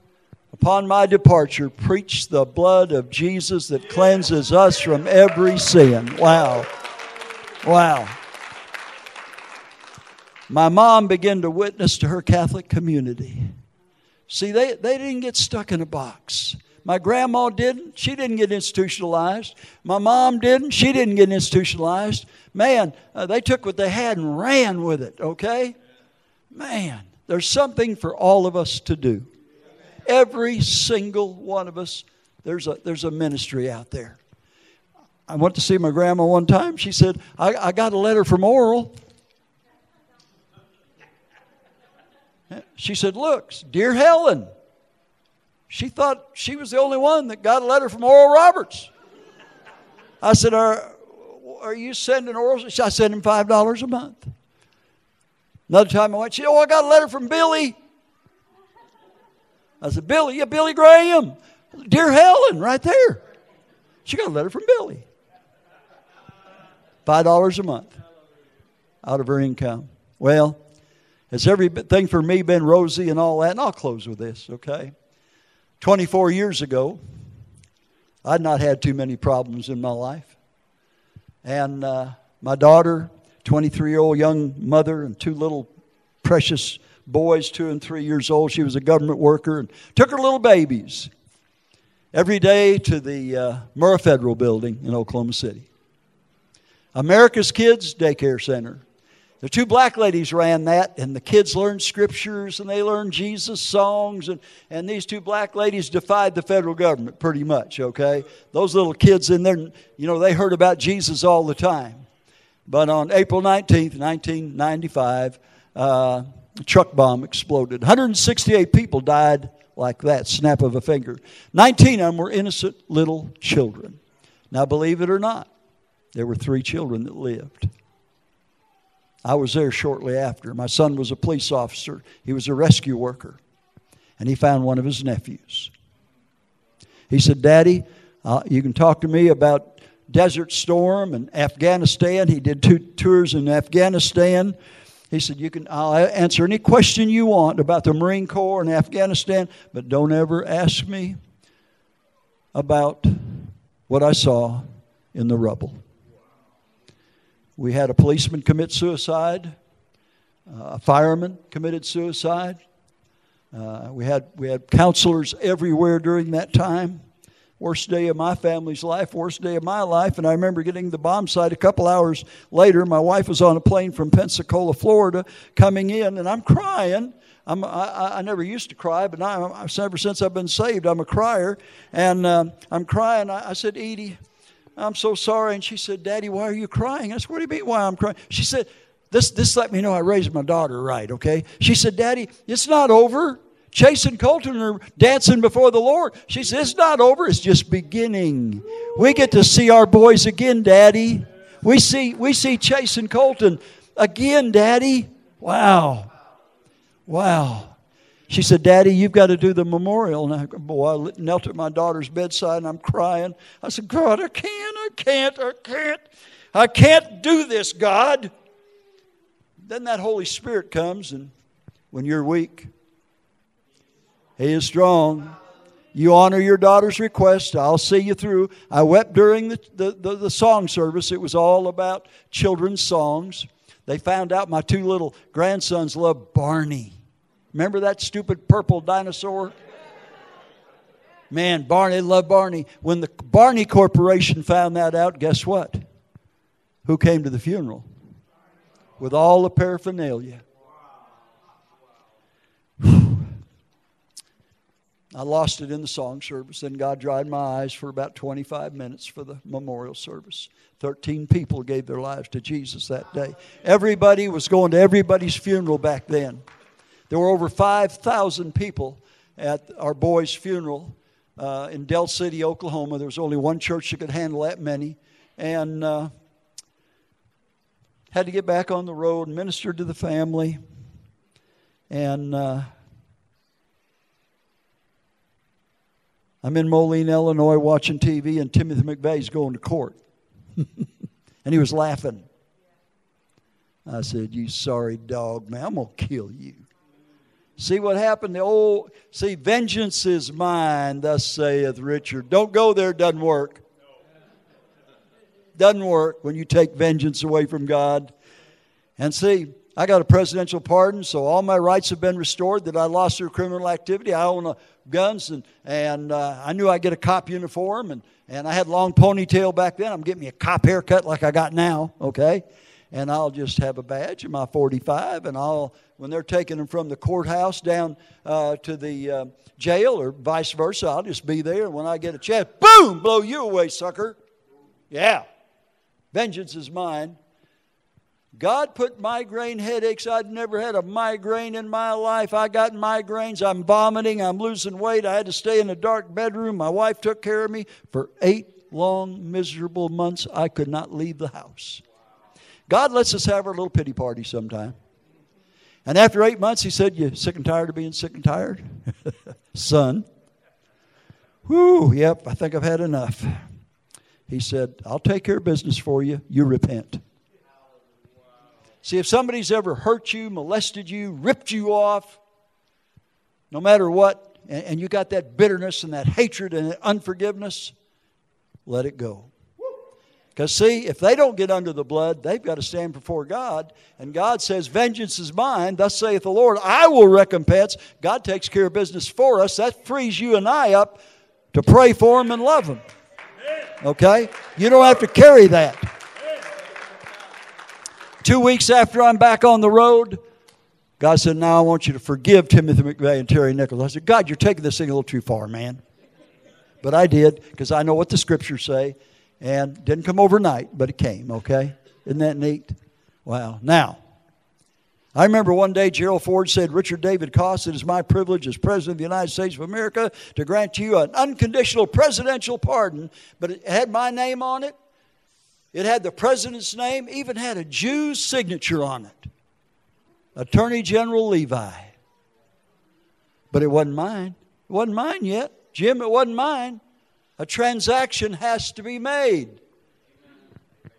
S4: upon my departure, preach the blood of Jesus that cleanses us from every sin. Wow. Wow my mom began to witness to her Catholic community. See, they, they didn't get stuck in a box. My grandma didn't. She didn't get institutionalized. My mom didn't. She didn't get institutionalized. Man, uh, they took what they had and ran with it, okay? Man, there's something for all of us to do. Every single one of us, there's a, there's a ministry out there. I went to see my grandma one time. She said, I, I got a letter from Oral. She said, Look, dear Helen. She thought she was the only one that got a letter from Oral Roberts. I said, Are, are you sending Oral? I send him $5 a month. Another time I went, she said, Oh, I got a letter from Billy. I said, Billy, yeah, Billy Graham. Dear Helen, right there. She got a letter from Billy. $5 a month out of her income. Well, has everything for me been rosy and all that? And I'll close with this, okay? 24 years ago, I'd not had too many problems in my life. And uh, my daughter, 23 year old young mother, and two little precious boys, two and three years old, she was a government worker, and took her little babies every day to the uh, Murrah Federal building in Oklahoma City. America's Kids Daycare Center. The two black ladies ran that, and the kids learned scriptures and they learned Jesus songs. And, and these two black ladies defied the federal government pretty much, okay? Those little kids in there, you know, they heard about Jesus all the time. But on April 19th, 1995, uh, a truck bomb exploded. 168 people died like that, snap of a finger. 19 of them were innocent little children. Now, believe it or not, there were three children that lived. I was there shortly after. My son was a police officer, he was a rescue worker. and he found one of his nephews. He said, Daddy, uh, you can talk to me about Desert Storm and Afghanistan. He did two tours in Afghanistan. He said, You can I'll answer any question you want about the Marine Corps and Afghanistan, but don't ever ask me about what I saw in the rubble. We had a policeman commit suicide, uh, a fireman committed suicide. Uh, we, had, we had counselors everywhere during that time. Worst day of my family's life, worst day of my life. And I remember getting the bomb site a couple hours later. My wife was on a plane from Pensacola, Florida, coming in, and I'm crying. I'm, I, I never used to cry, but now, ever since I've been saved, I'm a crier. And uh, I'm crying. I, I said, Edie, I'm so sorry. And she said, Daddy, why are you crying? I said, What do you mean, why I'm crying? She said, this, this let me know I raised my daughter right, okay? She said, Daddy, it's not over. Chase and Colton are dancing before the Lord. She says, It's not over, it's just beginning. We get to see our boys again, Daddy. We see, we see Chase and Colton again, Daddy. Wow. Wow. She said, Daddy, you've got to do the memorial. And I, boy, I knelt at my daughter's bedside and I'm crying. I said, God, I can't, I can't, I can't. I can't do this, God. Then that Holy Spirit comes, and when you're weak, He is strong. You honor your daughter's request. I'll see you through. I wept during the, the, the, the song service. It was all about children's songs. They found out my two little grandsons love Barney. Remember that stupid purple dinosaur? Man, Barney, loved Barney. When the Barney Corporation found that out, guess what? Who came to the funeral? With all the paraphernalia. I lost it in the song service. Then God dried my eyes for about 25 minutes for the memorial service. 13 people gave their lives to Jesus that day. Everybody was going to everybody's funeral back then. There were over 5,000 people at our boy's funeral uh, in Del City, Oklahoma. There was only one church that could handle that many. And uh, had to get back on the road, ministered to the family. And uh, I'm in Moline, Illinois, watching TV, and Timothy McVeigh's going to court. and he was laughing. I said, You sorry dog, man, I'm going to kill you. See what happened? The old, see, vengeance is mine, thus saith Richard. Don't go there, doesn't work. Doesn't work when you take vengeance away from God. And see, I got a presidential pardon, so all my rights have been restored that I lost through criminal activity. I own a, guns, and, and uh, I knew I'd get a cop uniform, and, and I had long ponytail back then. I'm getting me a cop haircut like I got now, okay? And I'll just have a badge in my 45, and I'll, when they're taking them from the courthouse down uh, to the uh, jail or vice versa, I'll just be there. And when I get a chance, boom, blow you away, sucker. Yeah. Vengeance is mine. God put migraine headaches. I'd never had a migraine in my life. I got migraines. I'm vomiting. I'm losing weight. I had to stay in a dark bedroom. My wife took care of me for eight long, miserable months. I could not leave the house. God lets us have our little pity party sometime. And after eight months, he said, You sick and tired of being sick and tired? Son. Whew, yep, I think I've had enough. He said, I'll take care of business for you. You repent. See, if somebody's ever hurt you, molested you, ripped you off, no matter what, and, you got that bitterness and that hatred and that unforgiveness, let it go. Because, see, if they don't get under the blood, they've got to stand before God. And God says, Vengeance is mine. Thus saith the Lord, I will recompense. God takes care of business for us. That frees you and I up to pray for them and love them. Okay? You don't have to carry that. Two weeks after I'm back on the road, God said, Now I want you to forgive Timothy McVeigh and Terry Nichols. I said, God, you're taking this thing a little too far, man. But I did because I know what the scriptures say. And didn't come overnight, but it came, okay? Isn't that neat? Wow. Now, I remember one day Gerald Ford said, Richard David Coss, it is my privilege as President of the United States of America to grant you an unconditional presidential pardon, but it had my name on it it had the president's name, even had a Jew's signature on it Attorney General Levi. But it wasn't mine. It wasn't mine yet. Jim, it wasn't mine. A transaction has to be made.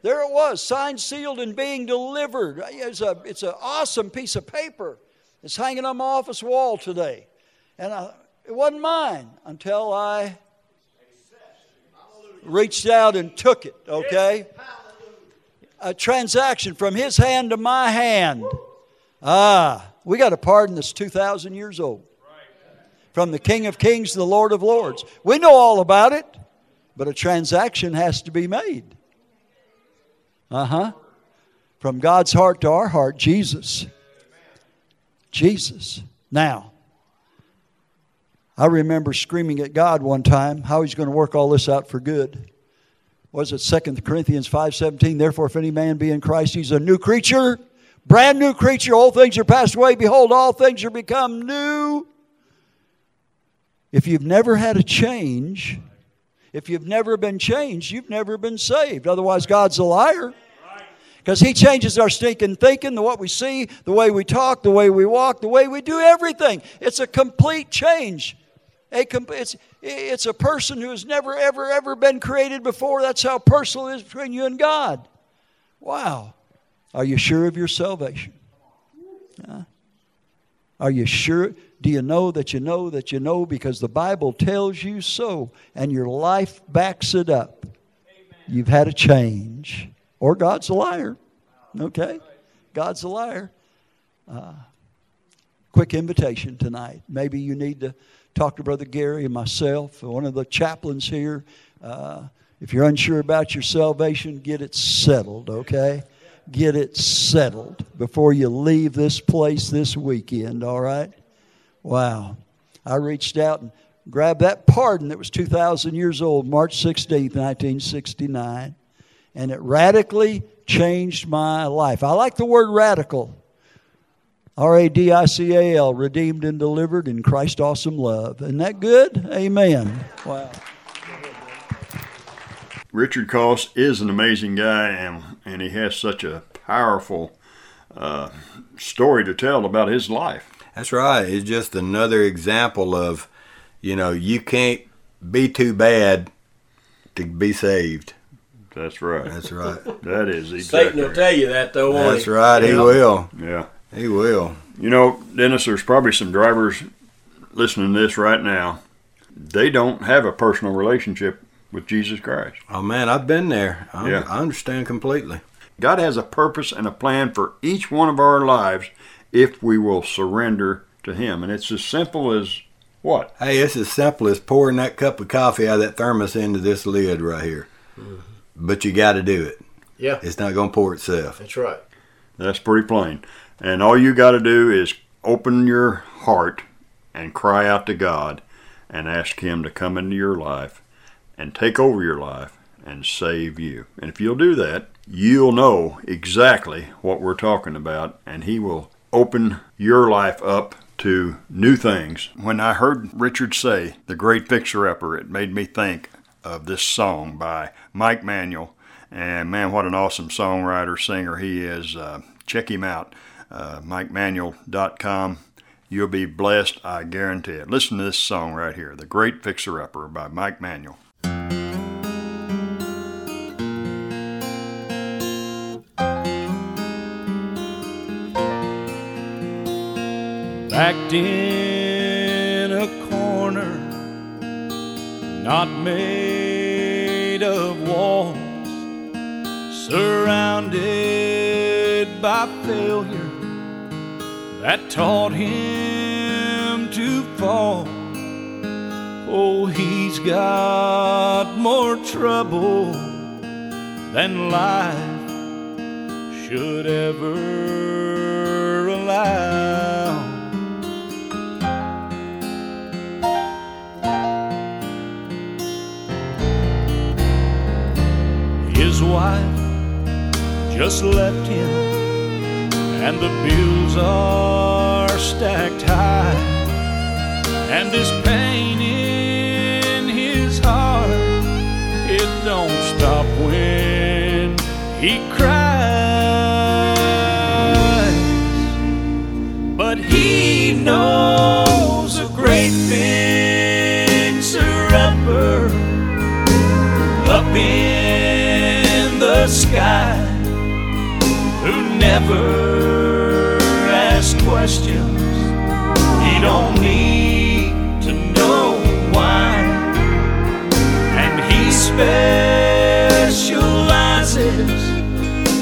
S4: There it was, signed, sealed, and being delivered. It's a it's an awesome piece of paper. It's hanging on my office wall today, and I, it wasn't mine until I reached out and took it. Okay, a transaction from his hand to my hand. Ah, we got a pardon that's two thousand years old. From the King of Kings to the Lord of Lords. We know all about it, but a transaction has to be made. Uh huh. From God's heart to our heart, Jesus. Jesus. Now, I remember screaming at God one time how he's going to work all this out for good. Was it 2 Corinthians 5:17? Therefore, if any man be in Christ, he's a new creature, brand new creature. Old things are passed away. Behold, all things are become new. If you've never had a change, if you've never been changed, you've never been saved. Otherwise, God's a liar. Because He changes our stinking thinking, the what we see, the way we talk, the way we walk, the way we do everything. It's a complete change. A, it's, it's a person who has never, ever, ever been created before. That's how personal it is between you and God. Wow. Are you sure of your salvation? Are you sure? Do you know that you know that you know because the Bible tells you so and your life backs it up? Amen. You've had a change. Or God's a liar. Okay? God's a liar. Uh, quick invitation tonight. Maybe you need to talk to Brother Gary and myself, or one of the chaplains here. Uh, if you're unsure about your salvation, get it settled, okay? Get it settled before you leave this place this weekend, all right? Wow. I reached out and grabbed that pardon that was 2,000 years old, March 16th, 1969, and it radically changed my life. I like the word radical. R A D I C A L, redeemed and delivered in Christ's awesome love. Isn't that good? Amen. Wow.
S2: Richard Coss is an amazing guy, and, and he has such a powerful uh, story to tell about his life.
S5: That's right. It's just another example of, you know, you can't be too bad to be saved.
S2: That's right.
S5: That's right.
S2: that is exactly.
S1: Satan will tell you that though.
S5: That's right. He will.
S2: Yeah.
S5: He will.
S2: You know, Dennis, there's probably some drivers listening to this right now. They don't have a personal relationship with Jesus Christ.
S5: Oh man, I've been there. I, yeah. I understand completely.
S2: God has a purpose and a plan for each one of our lives if we will surrender to Him. And it's as simple as what?
S5: Hey, it's as simple as pouring that cup of coffee out of that thermos into this lid right here. Mm-hmm. But you got to do it.
S1: Yeah.
S5: It's not going to pour itself.
S1: That's right.
S2: That's pretty plain. And all you got to do is open your heart and cry out to God and ask Him to come into your life and take over your life and save you. And if you'll do that, you'll know exactly what we're talking about, and He will open your life up to new things. When I heard Richard say, The Great Fixer Upper, it made me think of this song by Mike Manuel. And man, what an awesome songwriter, singer he is. Uh, check him out, uh, MikeManuel.com. You'll be blessed, I guarantee it. Listen to this song right here, The Great Fixer Upper by Mike Manuel.
S6: Backed in a corner, not made of walls, surrounded by failure that taught him to fall. Oh, he's got more trouble than life should ever allow. Wife just left him, and the bills are stacked high, and this pain in his heart it don't stop when he cries, but he knows sky, who never asks questions. He don't need to know why, and he specializes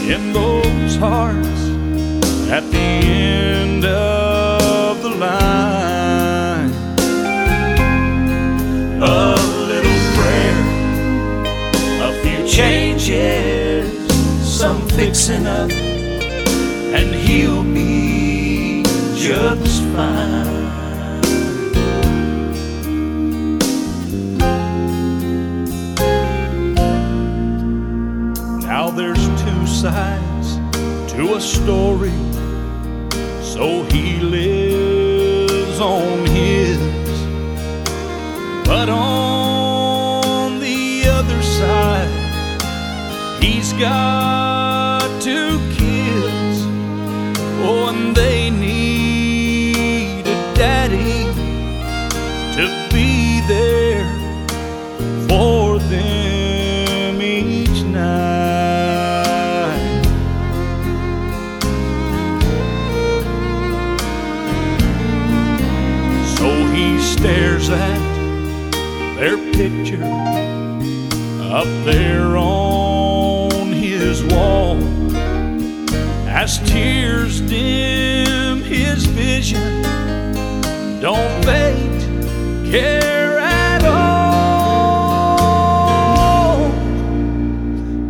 S6: in those hearts at the end up, and he'll be just fine. Now there's two sides to a story so he lives on his. But on the other side, he's got up there on his wall as tears dim his vision. Don't fate care at all,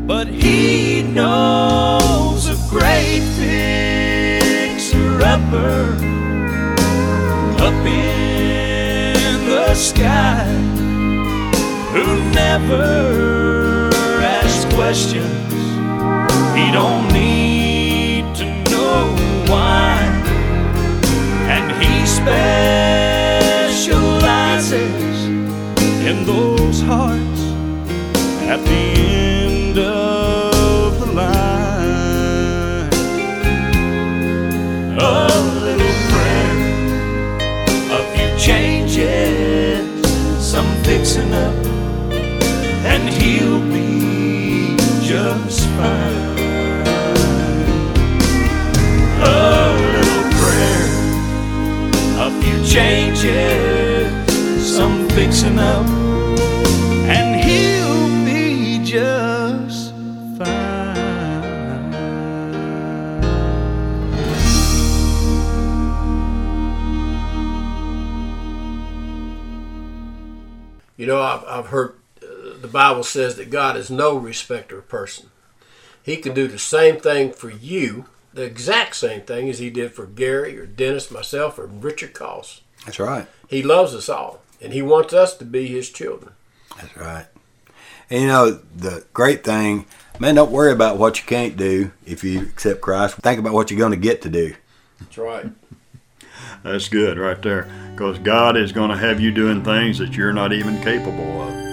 S6: but he knows a great fixer upper up in the sky who never questions. He don't need to know why, and he specializes in those hearts at the
S1: Bible says that God is no respecter of person. He can do the same thing for you, the exact same thing as He did for Gary or Dennis, myself, or Richard Coss.
S5: That's right.
S1: He loves us all, and He wants us to be His children.
S5: That's right. And you know, the great thing, man, don't worry about what you can't do if you accept Christ. Think about what you're going to get to do.
S1: That's right.
S2: That's good right there. Because God is going to have you doing things that you're not even capable of.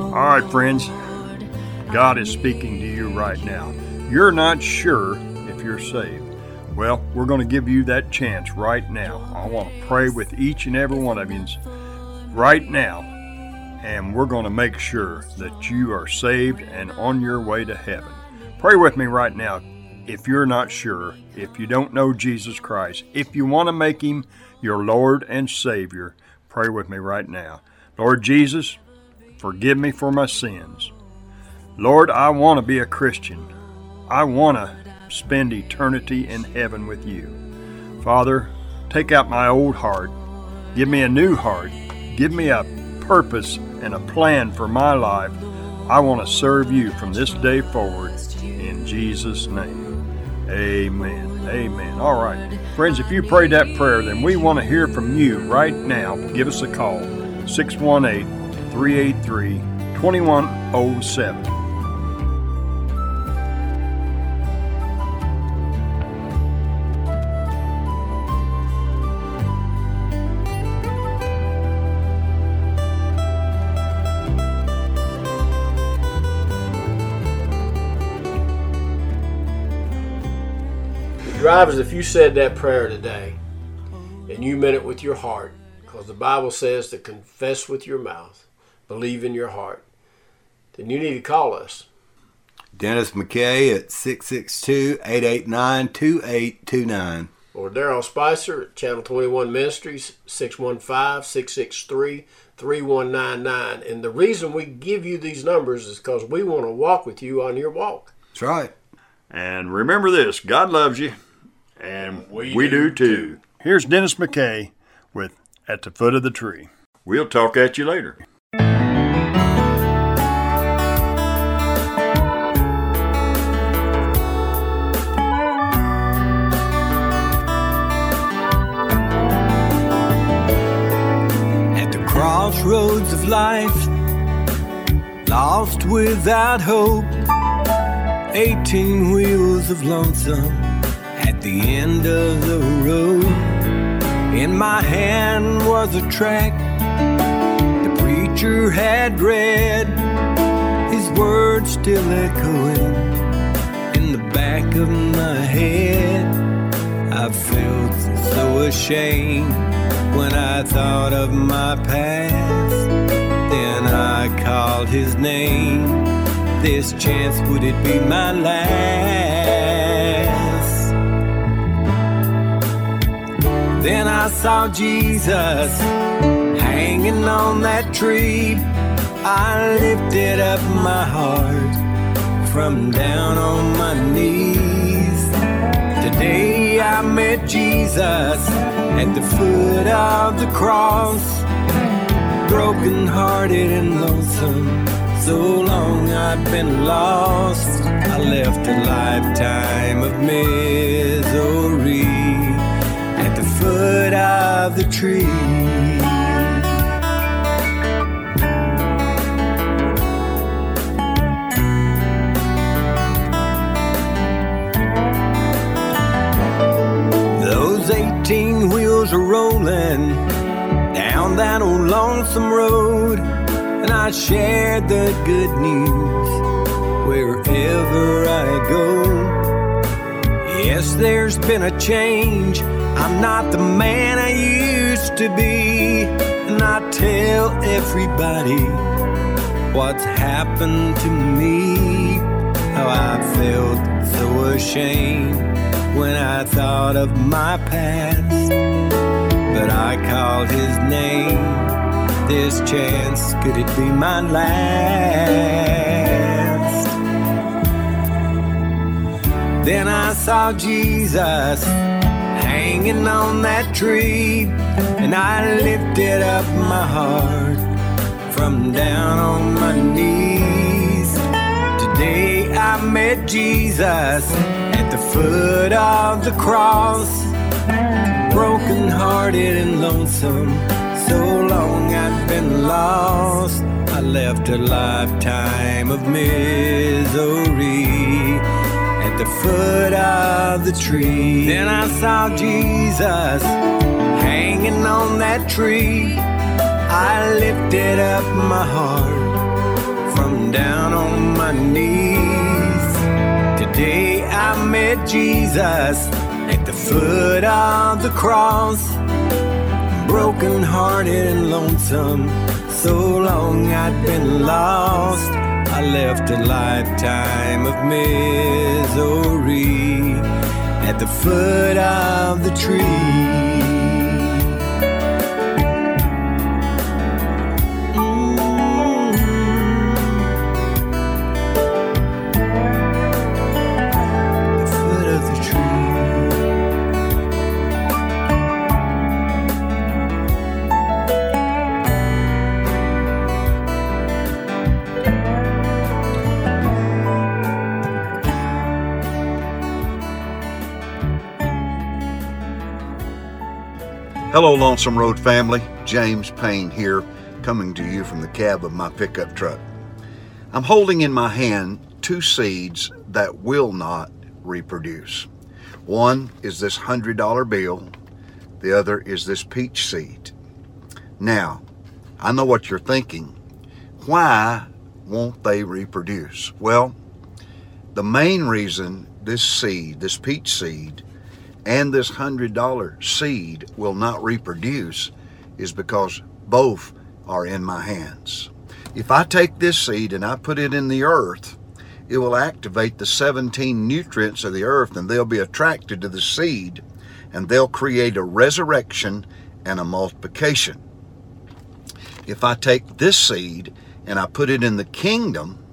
S2: All right, friends. God is speaking to you right now. You're not sure if you're saved. Well, we're going to give you that chance right now. I want to pray with each and every one of you right now, and we're going to make sure that you are saved and on your way to heaven. Pray with me right now if you're not sure, if you don't know Jesus Christ, if you want to make him your Lord and Savior, pray with me right now. Lord Jesus, forgive me for my sins. Lord, I want to be a Christian. I want to spend eternity in heaven with you. Father, take out my old heart. Give me a new heart. Give me a purpose and a plan for my life. I want to serve you from this day forward. In Jesus' name. Amen. Amen. All right. Friends, if you prayed that prayer, then we want to hear from you right now. Give us a call 618 383 2107.
S1: Drivers, if you said that prayer today and you meant it with your heart, because the Bible says to confess with your mouth, believe in your heart, then you need to call us.
S5: Dennis McKay at 662-889-2829.
S1: Or Daryl Spicer at Channel 21 Ministries, 615-663-3199. And the reason we give you these numbers is because we want to walk with you on your walk.
S5: That's right.
S2: And remember this God loves you, and we, do too. Here's Dennis McKay with At the Foot of the Tree. We'll talk at you later.
S3: At the crossroads of life, lost without hope. 18 wheels of lonesome at the end of the road. In my hand was a track the preacher had read, his words still echoing in the back of my head. I felt so ashamed when I thought of my past. Then I called his name. This chance, would it be my last? Then I saw Jesus hanging on that tree. I lifted up my heart from down on my knees. Today I met Jesus at the foot of the cross, broken hearted and lonesome. So long I'd been lost. I left a lifetime of misery foot of the tree. Those 18 wheels are rolling down that old lonesome road, and I shared the good news wherever I go. Yes, there's been a change. I'm not the man I used to be, and I tell everybody what's happened to me. How I felt so ashamed when I thought of my past. But I called his name. This chance, could it be my last? Then I saw Jesus hanging on that tree, and I lifted up my heart from down on my knees. Today I met Jesus at the foot of the cross, broken hearted and lonesome. So long I'd been lost. I left a lifetime of misery the foot of the tree. Then I saw Jesus hanging on that tree. I lifted up my heart from down on my knees. Today I met Jesus at the foot of the cross, broken hearted and lonesome. So long I'd been lost. I left a lifetime of misery at. The foot of the tree.
S7: Hello, Lonesome Road family. James Payne here, coming to you from the cab of my pickup truck. I'm holding in my hand two seeds that will not reproduce. One is this $100 bill, the other is this peach seed. Now, I know what you're thinking. Why won't they reproduce? Well, the main reason this seed, this peach seed, and this $100 seed will not reproduce is because both are in my hands. If I take this seed and I put it in the earth, it will activate the 17 nutrients of the earth and they'll be attracted to the seed and they'll create a resurrection and a multiplication. If I take this seed and I put it in the kingdom,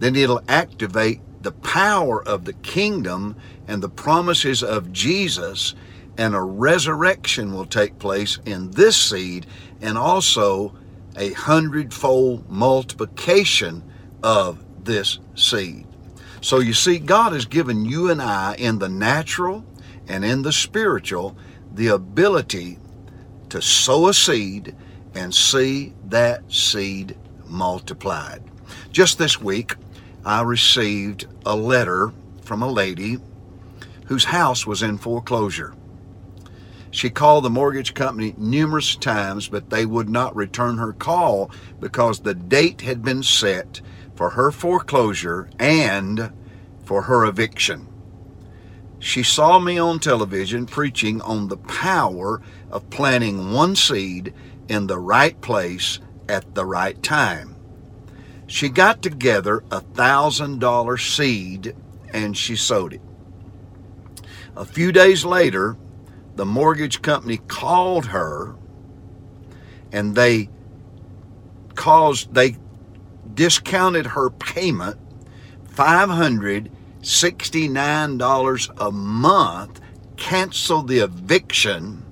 S7: then it'll activate the power of the kingdom and the promises of Jesus, and a resurrection will take place in this seed, and also a hundredfold multiplication of this seed. So you see, God has given you and I in the natural and in the spiritual the ability to sow a seed and see that seed multiplied. Just this week, I received a letter from a lady whose house was in foreclosure. She called the mortgage company numerous times, but they would not return her call because the date had been set for her foreclosure and for her eviction. She saw me on television preaching on the power of planting one seed in the right place at the right time. She got together a thousand dollar seed and she sowed it. A few days later, the mortgage company called her and they caused they discounted her payment $569 a month, canceled the eviction,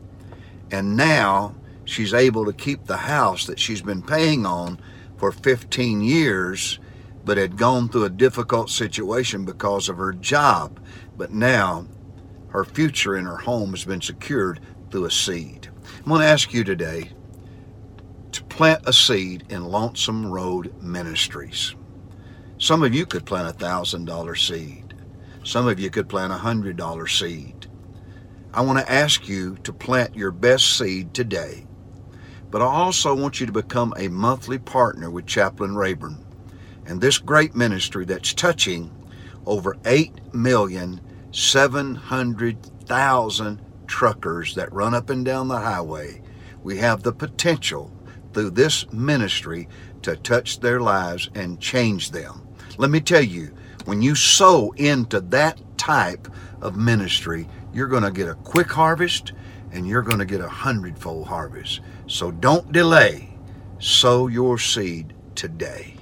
S7: and now she's able to keep the house that she's been paying on for 15 years, but had gone through a difficult situation because of her job. But now her future in her home has been secured through a seed. I'm going to ask you today to plant a seed in Lonesome Road Ministries. Some of you could plant a thousand dollar seed. Some of you could plant a hundred dollar seed. I want to ask you to plant your best seed today but I also want you to become a monthly partner with Chaplain Rayburn and this great ministry that's touching over 8,700,000 truckers that run up and down the highway. We have the potential through this ministry to touch their lives and change them. Let me tell you, when you sow into that type of ministry, you're going to get a quick harvest and you're going to get a hundredfold harvest. So don't delay. Sow your seed today.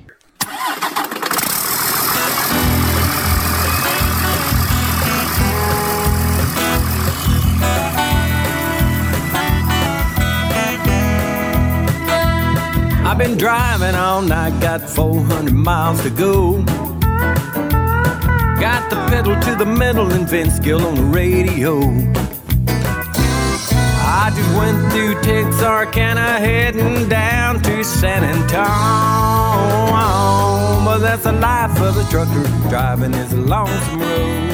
S3: I've been driving all night, got 400 miles to go. Got the pedal to the metal and Vince Gill on the radio. I just went through Texarkana, heading down to San Antonio. But that's the life of a trucker, driving is a lonesome road.